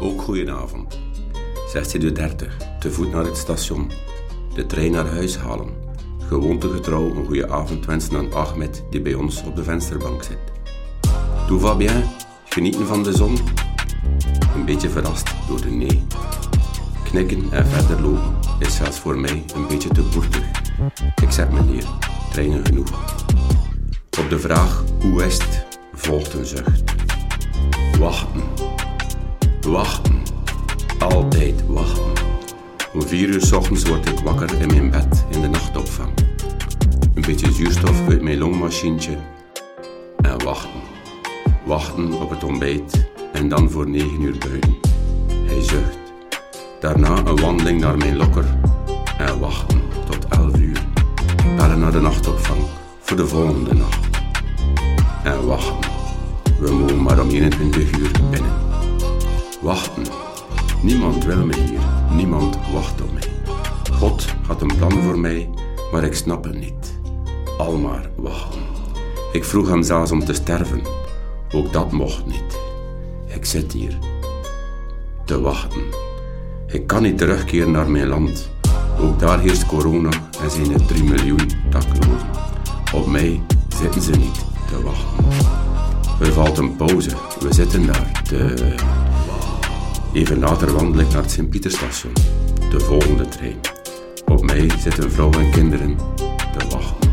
ook goedenavond. 16.30 uur, te voet naar het station. De trein naar huis halen. Gewoontegetrouw een goede avond wensen aan Ahmed, die bij ons op de vensterbank zit. Tout va bien? Genieten van de zon? Een beetje verrast door de nee. Knikken en verder lopen is zelfs voor mij een beetje te boertig. Ik zet me neer, treinen genoeg. Op de vraag hoe is het, volgt een zucht. Wachten. Wachten. Altijd wachten. Om vier uur s ochtends word ik wakker in mijn bed in de nachtopvang. Een beetje zuurstof uit mijn longmachientje. En wachten. Wachten op het ontbijt en dan voor negen uur buiten. Hij zucht. Daarna een wandeling naar mijn lokker en wachten tot elf uur. Bellen naar de nachtopvang voor de volgende nacht. En wachten. We mogen maar om 21 uur binnen. Wachten. Niemand wil me hier. Niemand wacht op mij. God had een plan voor mij, maar ik snap het niet. Al maar wachten. Ik vroeg hem zelfs om te sterven. Ook dat mocht niet. Ik zit hier. Te wachten. Ik kan niet terugkeren naar mijn land. Ook daar heerst corona en zijn er 3 miljoen daklozen. Op mij zitten ze niet te wachten. Er valt een pauze. We zitten daar te... Even later wandel ik naar het Sint-Pieterstation. De volgende trein. Op mij zitten vrouw en kinderen te wachten.